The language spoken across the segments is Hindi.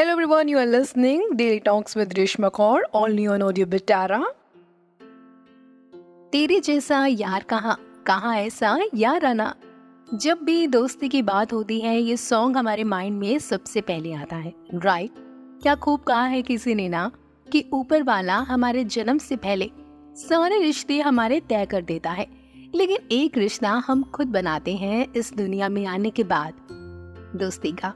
Hello everyone, you are listening Daily Talks with Rishma Kaur, only on Audio Bitara. तेरे जैसा यार कहाँ? कहाँ ऐसा यार आना? जब भी दोस्ती की बात होती है ये सॉन्ग हमारे माइंड में सबसे पहले आता है राइट क्या खूब कहा है किसी ने ना कि ऊपर वाला हमारे जन्म से पहले सारे रिश्ते हमारे तय कर देता है लेकिन एक रिश्ता हम खुद बनाते हैं इस दुनिया में आने के बाद दोस्ती का।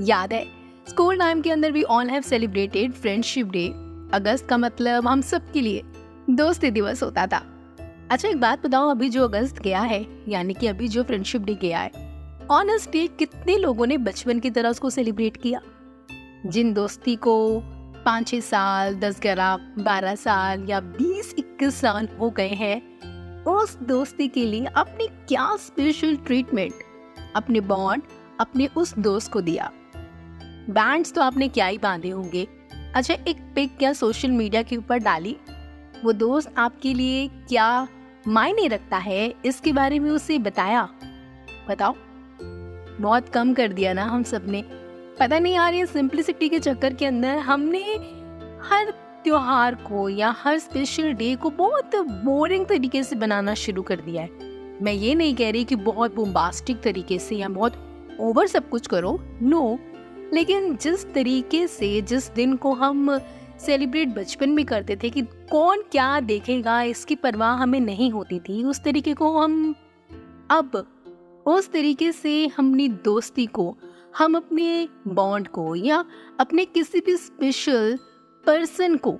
याद है स्कूल टाइम के अंदर we all have celebrated friendship day. अगस्त का मतलब हम सब के लिए दोस्ती दिवस होता था। अच्छा एक बात बताओ अभी जो अगस्त गया है, यानी कि अभी जो फ्रेंडशिप डे गया है ऑनेस्टली कितने लोगों ने बचपन की तरह उसको सेलिब्रेट किया? जिन दोस्ती को पाँच छः साल दस ग्यारह बारह साल या बीस इक्कीस साल हो गए हैं, उस दोस्ती के लिए अपनी क्या स्पेशल ट्रीटमेंट अपने बॉन्ड अपने उस दोस्त को दिया? बैंड्स तो आपने क्या ही बांधे होंगे। अच्छा एक पिक क्या सोशल मीडिया के ऊपर डाली? वो दोस्त आपके लिए क्या मायने रखता है? इसके बारे में उसे बताया? बताओ। बहुत कम कर दिया ना हम सबने। पता नहीं यार, ये सिंप्लिसिटी के चक्कर के अंदर हमने हर त्योहार को या हर स्पेशल डे को बहुत बोरिंग तरीके से बनाना शुरू कर दिया है। मैं ये नहीं कह रही कि बहुत बोम्बास्टिक तरीके से या बहुत ओवर सब कुछ करो। नो लेकिन जिस तरीके से, जिस दिन को हम सेलिब्रेट बचपन में करते थे कि कौन क्या देखेगा, इसकी परवाह हमें नहीं होती थी, उस तरीके को हम अब, उस तरीके से हमने दोस्ती को, हम अपने बॉन्ड को या अपने किसी भी स्पेशल पर्सन को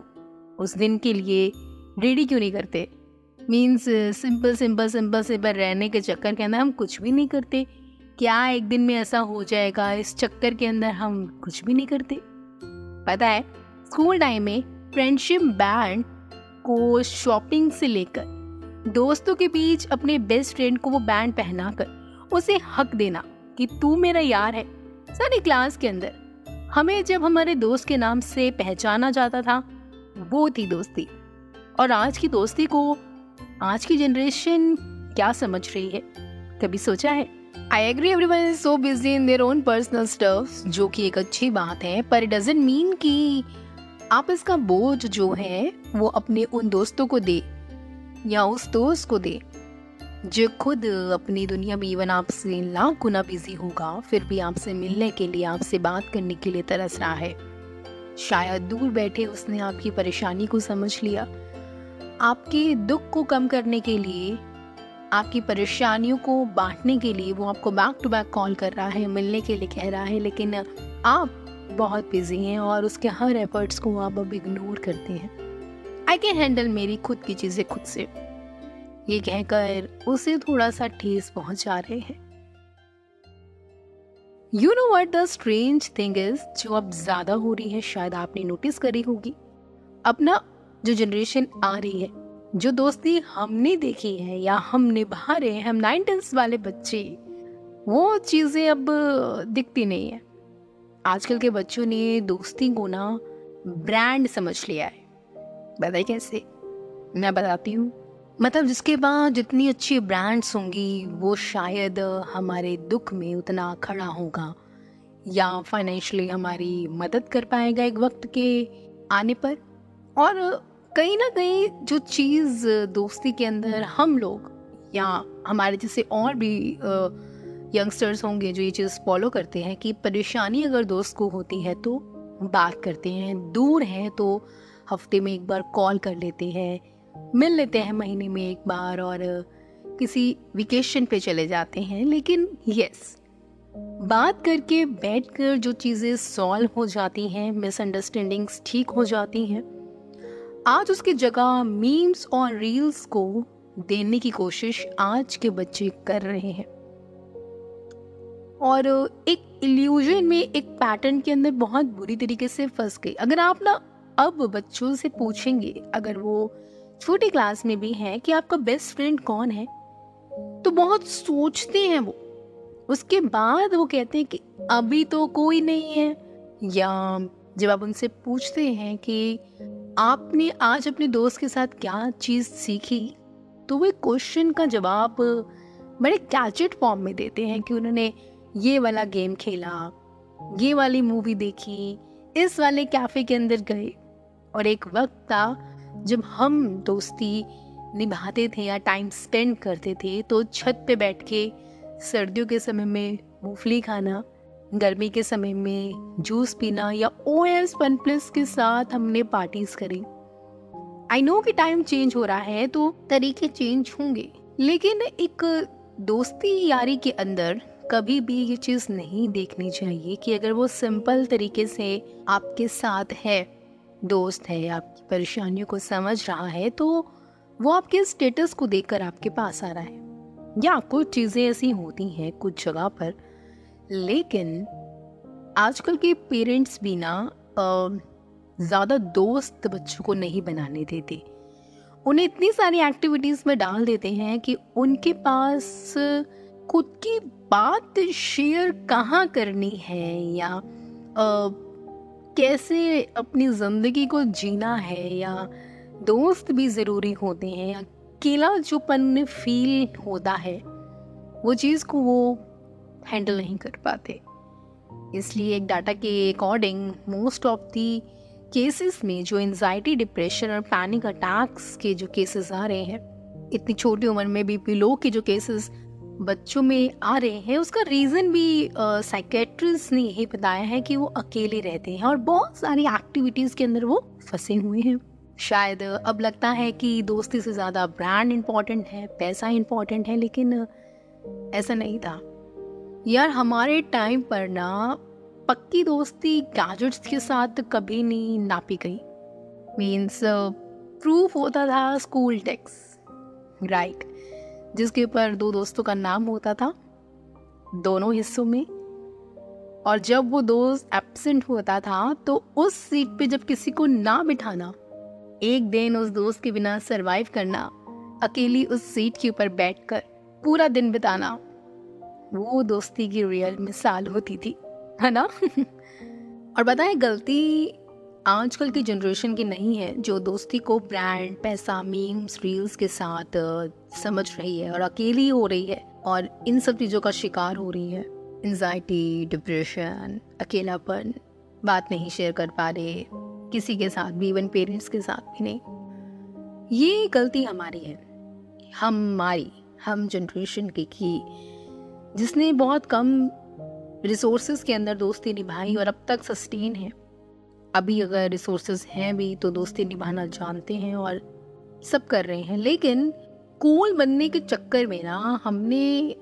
उस दिन के लिए रेडी क्यों नहीं करते? Means simple simple simple simple रहने के चक्कर के अंदर हम कुछ भी नहीं करते। क्या एक दिन में ऐसा हो जाएगा? इस चक्कर के अंदर हम कुछ भी नहीं करते। पता है स्कूल टाइम में फ्रेंडशिप बैंड को शॉपिंग से लेकर दोस्तों के बीच अपने बेस्ट फ्रेंड को वो बैंड पहना कर उसे हक देना कि तू मेरा यार है। सारी क्लास के अंदर हमें जब हमारे दोस्त के नाम से पहचाना जाता था, वो थी दोस्ती। और आज की दोस्ती को आज की जनरेशन क्या समझ रही है? कभी सोचा है? I agree everyone is so busy in their own personal stuff जो कि एक अच्छी बात है पर इट डजेंट मीन कि आप इसका बोझ जो है, वो अपने उन दोस्तों को दे, या उस दोस्त को दे, जो खुद अपनी दुनिया में इवन आपसे लाख गुना बिज़ी होगा, फिर भी आपसे मिलने के लिए, आपसे बात करने के लिए तरस रहा है। शायद दूर बैठे उसने आपकी परेशानी को समझ लिया। आपके दुख को कम करने के लिए आपकी परेशानियों को बांटने के लिए वो आपको बैक टू बैक कॉल कर रहा है, मिलने के लिए कह रहा है, लेकिन आप बहुत बिज़ी हैं और उसके हर एफर्ट्स को आप अब इग्नोर करते हैं। आई कैन हैंडल मेरी खुद की चीज़ें खुद से। ये कहकर उसे थोड़ा सा ठेस पहुँचा रहे हैं। You know what the strange thing is जो अब ज़्यादा हो रही है, शायद आपने नोटिस करी होगी। अपना जो जनरेशन आ रही है जो दोस्ती हमने देखी है या हम निभा रहे हैं, हम नाइन नाइनटीन वाले बच्चे, वो चीज़ें अब दिखती नहीं है। आजकल के बच्चों ने दोस्ती को ना ब्रांड समझ लिया है। बताइए कैसे? मैं बताती हूँ। मतलब जिसके बाद जितनी अच्छी ब्रांड्स होंगी, वो शायद हमारे दुख में उतना खड़ा होगा या फाइनेंशियली हमारी मदद कर पाएगा एक वक्त के आने पर। और कहीं ना कहीं जो चीज़, दोस्ती के अंदर हम लोग या हमारे जैसे और भी यंगस्टर्स होंगे जो ये चीज़ फॉलो करते हैं कि परेशानी अगर दोस्त को होती है तो बात करते हैं, दूर हैं तो हफ़्ते में एक बार कॉल कर लेते हैं, मिल लेते हैं महीने में एक बार और किसी वेकेशन पे चले जाते हैं। लेकिन यस बात करके बैठकर जो चीज़ें सॉल्व हो जाती हैं मिसअंडरस्टैंडिंग्स ठीक हो जाती हैं। आज उसकी जगह मीम्स और रील्स को देने की कोशिश आज के बच्चे कर रहे हैं। और एक इल्यूजन में एक पैटर्न के अंदर बहुत बुरी तरीके से फंस गई। अगर आप ना अब बच्चों से पूछेंगे, अगर वो छोटी क्लास में भी हैं कि आपका बेस्ट फ्रेंड कौन है तो बहुत सोचते हैं वो। उसके बाद वो कहते हैं कि अभी तो कोई नहीं है। या जब आप उनसे पूछते हैं कि आपने आज अपने दोस्त के साथ क्या चीज़ सीखी? तो वो क्वेश्चन का जवाब बड़े कैचेट फॉर्म में देते हैं कि उन्होंने ये वाला गेम खेला, ये वाली मूवी देखी, इस वाले कैफ़े के अंदर गए। और एक वक्त था जब हम दोस्ती निभाते थे या टाइम स्पेंड करते थे तो छत पे बैठ के सर्दियों के समय में मूंगफली खाना गर्मी के समय में जूस पीना या ओ एस वन प्लस के साथ हमने पार्टीज़ करी। आई नो कि टाइम चेंज हो रहा है तो तरीके चेंज होंगे। लेकिन एक दोस्ती यारी के अंदर कभी भी ये चीज़ नहीं देखनी चाहिए कि अगर वो सिंपल तरीके से आपके साथ है, दोस्त है, आपकी परेशानियों को समझ रहा है तो वो आपके स्टेटस को देखकर आपके पास आ रहा है। या कुछ चीज़ें ऐसी होती हैं कुछ जगह पर लेकिन आजकल के पेरेंट्स भी ना ज़्यादा दोस्त बच्चों को नहीं बनाने देते। उन्हें इतनी सारी एक्टिविटीज़ में डाल देते हैं कि उनके पास खुद की बात शेयर कहाँ करनी है या आ, कैसे अपनी ज़िंदगी को जीना है या दोस्त भी ज़रूरी होते हैं या अकेला जोपन फील होता है। वो चीज़ को वो हैंडल नहीं कर पाते। इसलिए एक डाटा के according most of the cases में जो एनजाइटी डिप्रेशन और पैनिक अटैक्स के जो केसेस आ रहे हैं, इतनी छोटी उम्र में भी पिलो के जो केसेस बच्चों में आ रहे हैं, उसका रीज़न भी साइकेट्रिस्ट ने यही बताया है कि वो अकेले रहते हैं और बहुत सारी एक्टिविटीज़ के अंदर वो फंसे हुए हैं। शायद अब लगता है कि दोस्ती से ज़्यादा ब्रांड इंपॉर्टेंट है, पैसा इंपॉर्टेंट है, लेकिन ऐसा नहीं था। यार हमारे टाइम पर ना पक्की दोस्ती गैजेट्स के साथ कभी नहीं नापी गई। मीन्स प्रूफ होता था स्कूल टेक्स राइट जिसके ऊपर दो दोस्तों का नाम होता था, दोनों हिस्सों में। और जब वो दोस्त एबसेंट होता था तो उस सीट पे जब किसी को ना बिठाना, एक दिन उस दोस्त के बिना सरवाइव करना, अकेली उस सीट के ऊपर बैठकर पूरा दिन बिताना। वो दोस्ती की रियल मिसाल होती थी, है ना? और बताएँ, गलती आजकल की जनरेशन की नहीं है, जो दोस्ती को ब्रांड पैसा मीम्स रील्स के साथ समझ रही है और अकेली हो रही है और इन सब चीज़ों का शिकार हो रही है। एनजाइटी डिप्रेशन अकेलापन, बात नहीं शेयर कर पा रहे, किसी के साथ भी इवन पेरेंट्स के साथ भी नहीं। ये गलती हमारी है हमारी हम जनरेशन की की जिसने बहुत कम रिसोर्सेज के अंदर दोस्ती निभाई और अब तक सस्टेन है। अभी अगर रिसोर्सेज हैं भी तो दोस्ती निभाना जानते हैं और सब कर रहे हैं। लेकिन कूल बनने के चक्कर में ना, हमने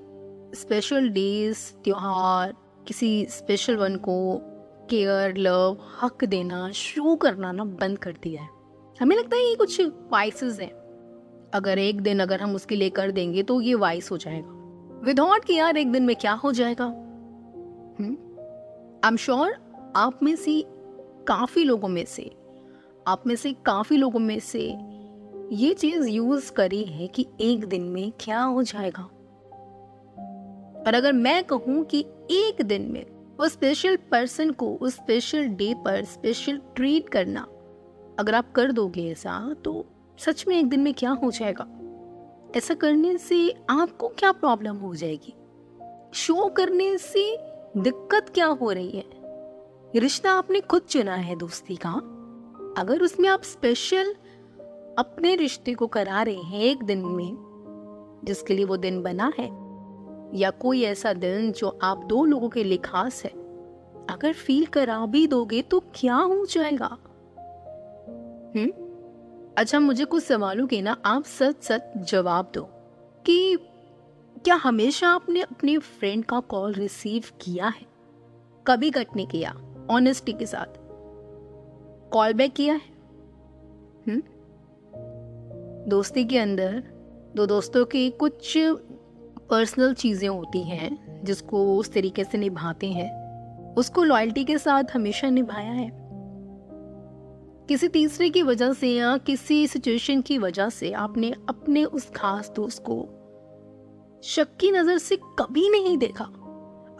स्पेशल डेज़ त्योहार, किसी स्पेशल वन को केयर लव हक देना शो करना ना बंद कर दिया है। हमें लगता है ये कुछ वाइसेस हैं। अगर एक दिन अगर हम उसके लिए कर देंगे तो ये वाइस हो जाएगा। विदाउट कि यार एक दिन में क्या हो जाएगा? आई एम श्योर आप में से काफ़ी लोगों में से, आप में से काफ़ी लोगों में से ये चीज़ यूज़ करी है कि एक दिन में क्या हो जाएगा। और अगर मैं कहूँ कि एक दिन में उस स्पेशल पर्सन को, उस स्पेशल डे पर स्पेशल ट्रीट करना अगर आप कर दोगे ऐसा तो सच में एक दिन में क्या हो जाएगा? ऐसा करने से आपको क्या प्रॉब्लम हो जाएगी? शो करने से दिक्कत क्या हो रही है? रिश्ता आपने खुद चुना है दोस्ती का। अगर उसमें आप स्पेशल अपने रिश्ते को करा रहे हैं एक दिन में, जिसके लिए वो दिन बना है, या कोई ऐसा दिन जो आप दो लोगों के लिए खास है, अगर फील करा भी दोगे तो क्या हो जाएगा? हम्म? अच्छा मुझे कुछ सवालों के ना आप सच सच जवाब दो कि क्या हमेशा आपने अपने फ्रेंड का कॉल रिसीव किया है? कभी कट नहीं किया ऑनेस्टी के साथ? कॉल बैक किया है? हुँ? दोस्ती के अंदर दो दोस्तों की कुछ पर्सनल चीज़ें होती हैं जिसको उस तरीके से निभाते हैं। उसको लॉयल्टी के साथ हमेशा निभाया है। किसी तीसरे की वजह से या किसी सिचुएशन की वजह से आपने अपने उस खास दोस्त को शक की नज़र से कभी नहीं देखा।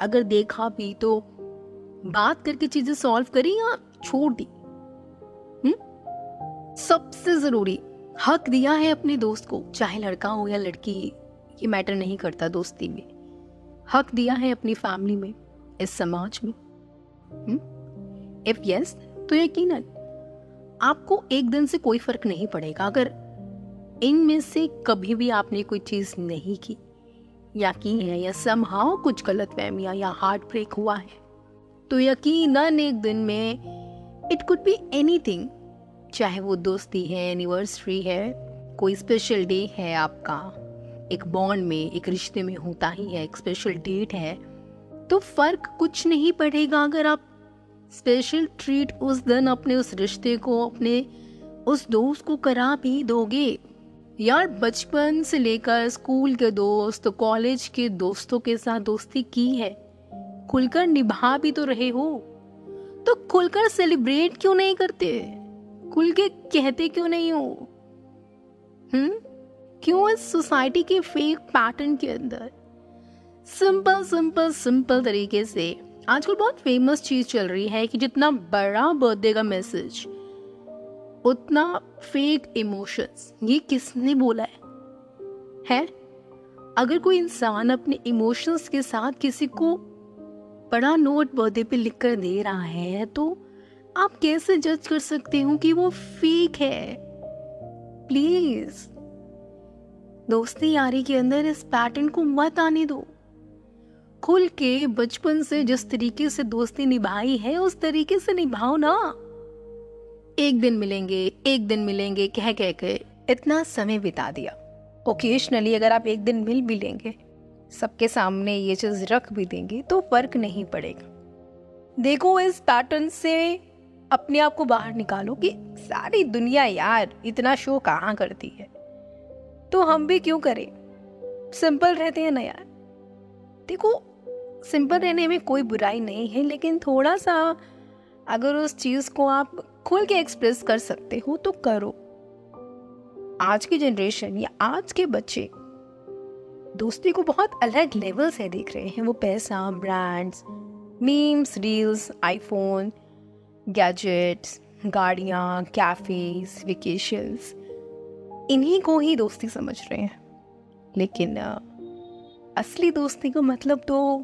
अगर देखा भी तो बात करके चीज़ें सॉल्व करी या छोड़ दी? हम्म? सबसे ज़रूरी हक दिया है अपने दोस्त को चाहे लड़का हो या लड़की ये मैटर नहीं करता दोस्ती में। हक दिया है अपनी फैमिली में इस समाज में। हुँ? इफ़ यस yes, तो यकीनन आपको एक दिन से कोई फ़र्क नहीं पड़ेगा। अगर इनमें से कभी भी आपने कोई चीज़ नहीं की, या की है, या समहाउ कुछ गलत फहमिया, या हार्ट ब्रेक हुआ है तो यकीनन एक दिन में इट कुड बी एनीथिंग चाहे वो दोस्ती है एनिवर्सरी है, कोई स्पेशल डे है आपका, एक बॉन्ड में, एक रिश्ते में होता ही है, एक स्पेशल डेट है तो फ़र्क कुछ नहीं पड़ेगा अगर आप स्पेशल ट्रीट उस दिन अपने उस रिश्ते को, अपने उस दोस्त को करा भी दोगे? यार, बचपन से लेकर स्कूल के दोस्त, कॉलेज के दोस्तों के साथ दोस्ती की है। खुलकर निभा भी तो रहे हो। तो खुलकर सेलिब्रेट क्यों नहीं करते? खुल के कहते क्यों नहीं हो? हम्म? क्यों इस सोसाइटी के फेक पैटर्न के अंदर? सिंपल सिंपल सिंपल तरीके से। आजकल बहुत फ़ेमस चीज़ चल रही है कि जितना बड़ा बर्थडे का मैसेज उतना फेक इमोशंस ये किसने बोला है? है? अगर कोई इंसान अपने इमोशंस के साथ किसी को बड़ा नोट बर्थडे पे लिख कर दे रहा है तो आप कैसे जज कर सकते हो कि वो फेक है? प्लीज़ दोस्ती यारी के अंदर इस पैटर्न को मत आने दो। खुल के बचपन से जिस तरीके से दोस्ती निभाई है, उस तरीके से निभाओ ना। एक दिन मिलेंगे, एक दिन मिलेंगे, कह कह के इतना समय बिता दिया। ओकेशनली अगर आप एक दिन मिल भी लेंगे, सबके सामने ये चीज़ रख भी देंगे तो फ़र्क नहीं पड़ेगा। देखो, इस पैटर्न से अपने आप को बाहर निकालो कि सारी दुनिया यार इतना शो कहाँ करती है। तो हम भी क्यों करें? सिंपल रहते हैं ना यार। देखो सिंपल रहने में कोई बुराई नहीं है, लेकिन थोड़ा सा अगर उस चीज़ को आप खुल के एक्सप्रेस कर सकते हो तो करो। आज की जनरेशन या आज के बच्चे दोस्ती को बहुत अलग लेवल से देख रहे हैं। वो पैसा brands memes reels iPhone gadgets गाड़ियाँ कैफेज वेकेशंस इन्हीं को ही दोस्ती समझ रहे हैं। लेकिन असली दोस्ती का मतलब तो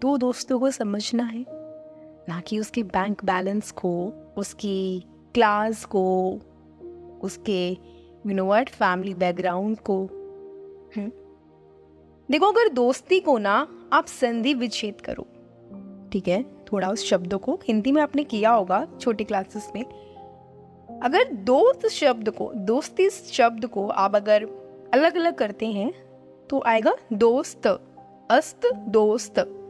दो दोस्तों को समझना है। ना कि उसके बैंक बैलेंस को, उसकी क्लास को, उसके you know what family background को। हम्म? देखो, अगर दोस्ती को ना आप संधि विच्छेद करो, ठीक है? थोड़ा उस शब्दों को, हिंदी में आपने किया होगा छोटी क्लासेस में। अगर दोस्त शब्द को, दोस्ती शब्द को आप अगर अलग अलग करते हैं तो आएगा दोस्त, अस्त दोस्त।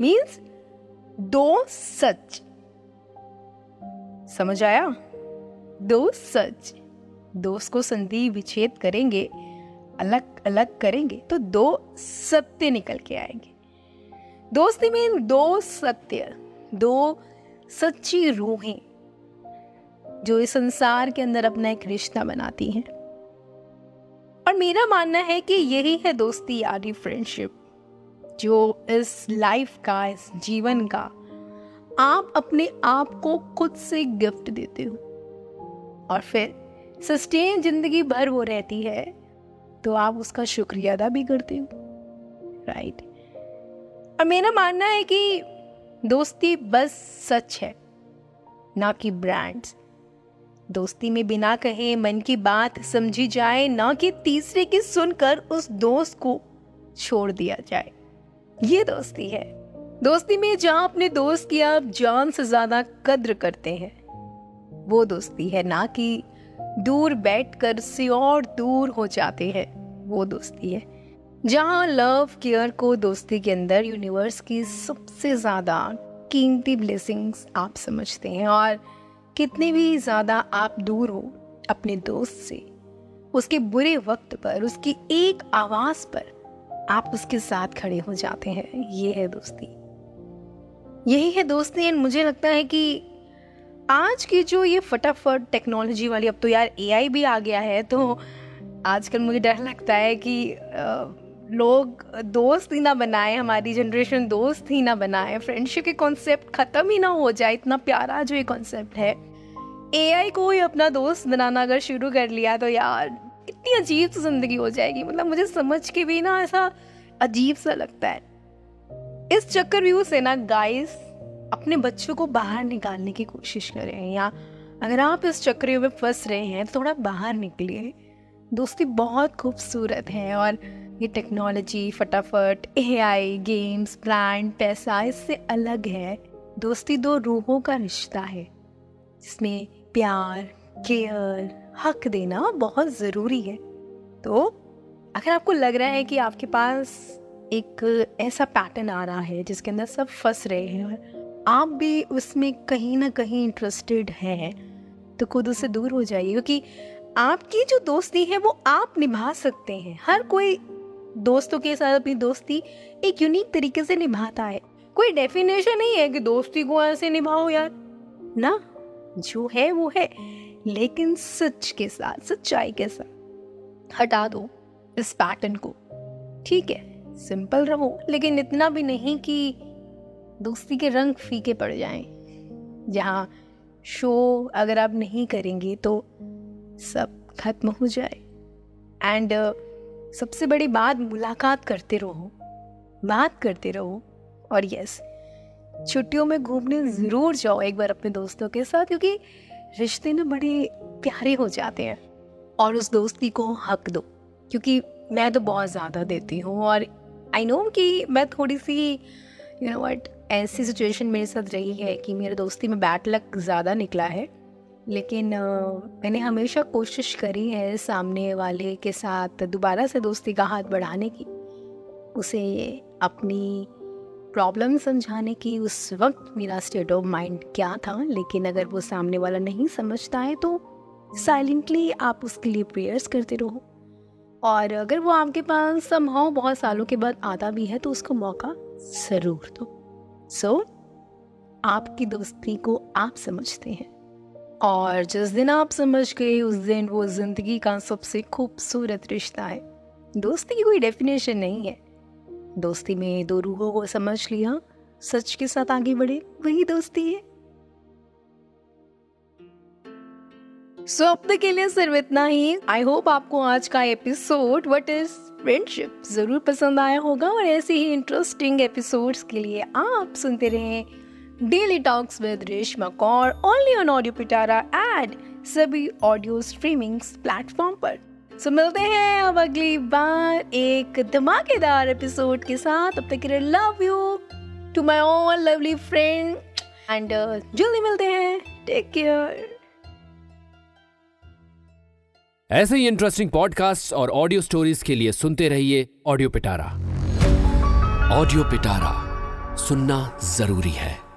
मीन्स दो सच। समझ आया? दो सच। दोस्त को संधि विच्छेद करेंगे अलग अलग करेंगे तो दो सत्य निकल के आएँगे। दोस्ती में दो सत्य, दो सच्ची रूहें, जो इस संसार के अंदर अपना एक रिश्ता बनाती हैं। और मेरा मानना है कि यही है दोस्ती यारी फ्रेंडशिप जो इस लाइफ का, इस जीवन का, आप अपने आप को खुद से गिफ्ट देते हो। और फिर सस्टेन ज़िंदगी भर वो रहती है तो आप उसका शुक्रिया अदा भी करते हो। राइट और मेरा मानना है कि दोस्ती बस सच है, ना कि ब्रांड्स दोस्ती में बिना कहे मन की बात समझी जाए, ना कि तीसरे की सुनकर उस दोस्त को छोड़ दिया जाए। ये दोस्ती है। दोस्ती में जहाँ अपने दोस्त की आप जान से ज़्यादा कद्र करते हैं। वो दोस्ती है ना कि दूर बैठ कर से और दूर हो जाते हैं। वो दोस्ती है। जहाँ लव केयर को दोस्ती के अंदर यूनिवर्स की सबसे ज़्यादा कीमती ब्लेसिंग्स आप समझते हैं और कितने भी ज़्यादा आप दूर हो अपने दोस्त से, उसके बुरे वक्त पर, उसकी एक आवाज़ पर आप उसके साथ खड़े हो जाते हैं। ये है दोस्ती। यही है दोस्ती एंड मुझे लगता है कि आज की जो ये फटाफट टेक्नोलॉजी वाली, अब तो यार एआई भी आ गया है तो आजकल मुझे डर लगता है कि लोग दोस्त ही ना बनाए, हमारी जनरेशन दोस्त ही ना बनाए फ्रेंडशिप के कॉन्सेप्ट ख़त्म ही ना हो जाए, इतना प्यारा जो ये कॉन्सेप्ट है। एआई को ही अपना दोस्त बनाना अगर शुरू कर लिया तो यार कितनी अजीब सी ज़िंदगी हो जाएगी। मतलब मुझे समझ के भी ना ऐसा अजीब सा लगता है। इस चक्कर व्यू से ना गाइस अपने बच्चों को बाहर निकालने की कोशिश करें या अगर आप इस चक्रियों में फंस रहे हैं तो थोड़ा बाहर निकलिए। दोस्ती बहुत खूबसूरत है और ये टेक्नोलॉजी फटाफट एआई गेम्स ब्रांड पैसा इससे अलग है। दोस्ती दो रूहों का रिश्ता है, जिसमें प्यार केयर हक देना बहुत ज़रूरी है। तो अगर आपको लग रहा है कि आपके पास एक ऐसा पैटर्न आ रहा है जिसके अंदर सब फंस रहे हैं आप भी उसमें कहीं ना कहीं इंटरेस्टेड हैं तो खुद उससे दूर हो जाइए। क्योंकि आपकी जो दोस्ती है, वो आप निभा सकते हैं। हर कोई दोस्तों के साथ अपनी दोस्ती एक यूनिक तरीके से निभाता है। कोई डेफिनेशन नहीं है कि दोस्ती को ऐसे निभाओ यार। ना, जो है, वो है। लेकिन सच के साथ सच्चाई के साथ। हटा दो इस पैटर्न को। ठीक है सिंपल रहो लेकिन इतना भी नहीं कि दोस्ती के रंग फीके पड़ जाएँ। जहाँ शो अगर आप नहीं करेंगे तो सब खत्म हो जाए। एंड uh, सबसे बड़ी बात मुलाकात करते रहो। बात करते रहो। और यस छुट्टियों में घूमने ज़रूर जाओ एक बार अपने दोस्तों के साथ क्योंकि रिश्ते ना बड़े प्यारे हो जाते हैं। और उस दोस्ती को हक दो, क्योंकि मैं तो बहुत ज़्यादा देती हूँ और आई नो कि मैं थोड़ी सी यू नो वट ऐसी सिचुएशन मेरे साथ रही है कि मेरे दोस्ती में बैड लक ज़्यादा निकला है। लेकिन मैंने हमेशा कोशिश करी है सामने वाले के साथ दोबारा से दोस्ती का हाथ बढ़ाने की, उसे अपनी प्रॉब्लम समझाने की उस वक्त मेरा स्टेट ऑफ़ माइंड क्या था? लेकिन अगर वो सामने वाला नहीं समझता है तो साइलेंटली आप उसके लिए प्रेयर्स करते रहो। और अगर वो आपके पास समहाउ बहुत सालों के बाद आता भी है तो उसको मौका ज़रूर दो। सो so, आपकी दोस्ती को आप समझते हैं। और जिस दिन आप समझ गए उस दिन वो ज़िंदगी का सबसे खूबसूरत रिश्ता है। दोस्ती की कोई डेफिनेशन नहीं है। दोस्ती में दो रूहों को समझ लिया, सच के साथ आगे बढ़े, वही दोस्ती है। सो अब तक के लिए सिर्फ़ इतना ही। आई होप आपको आज का एपिसोड वट इज़ फ्रेंडशिप ज़रूर पसंद आया होगा और ऐसे ही इंटरेस्टिंग एपिसोड्स के लिए आप सुनते रहें daily talks with Reshma Kaur only on audio Pitara add सभी ऑडियो स्ट्रीमिंग प्लेटफॉर्म पर। सो मिलते हैं अब अगली बार एक धमाकेदार एपिसोड के साथ। अब तक love you too my all lovely friend and जल्दी मिलते हैं। टेक केयर ऐसे ही इंटरेस्टिंग पॉडकास्ट और ऑडियो स्टोरीज के लिए सुनते रहिए ऑडियो पिटारा ऑडियो पिटारा सुनना ज़रूरी है।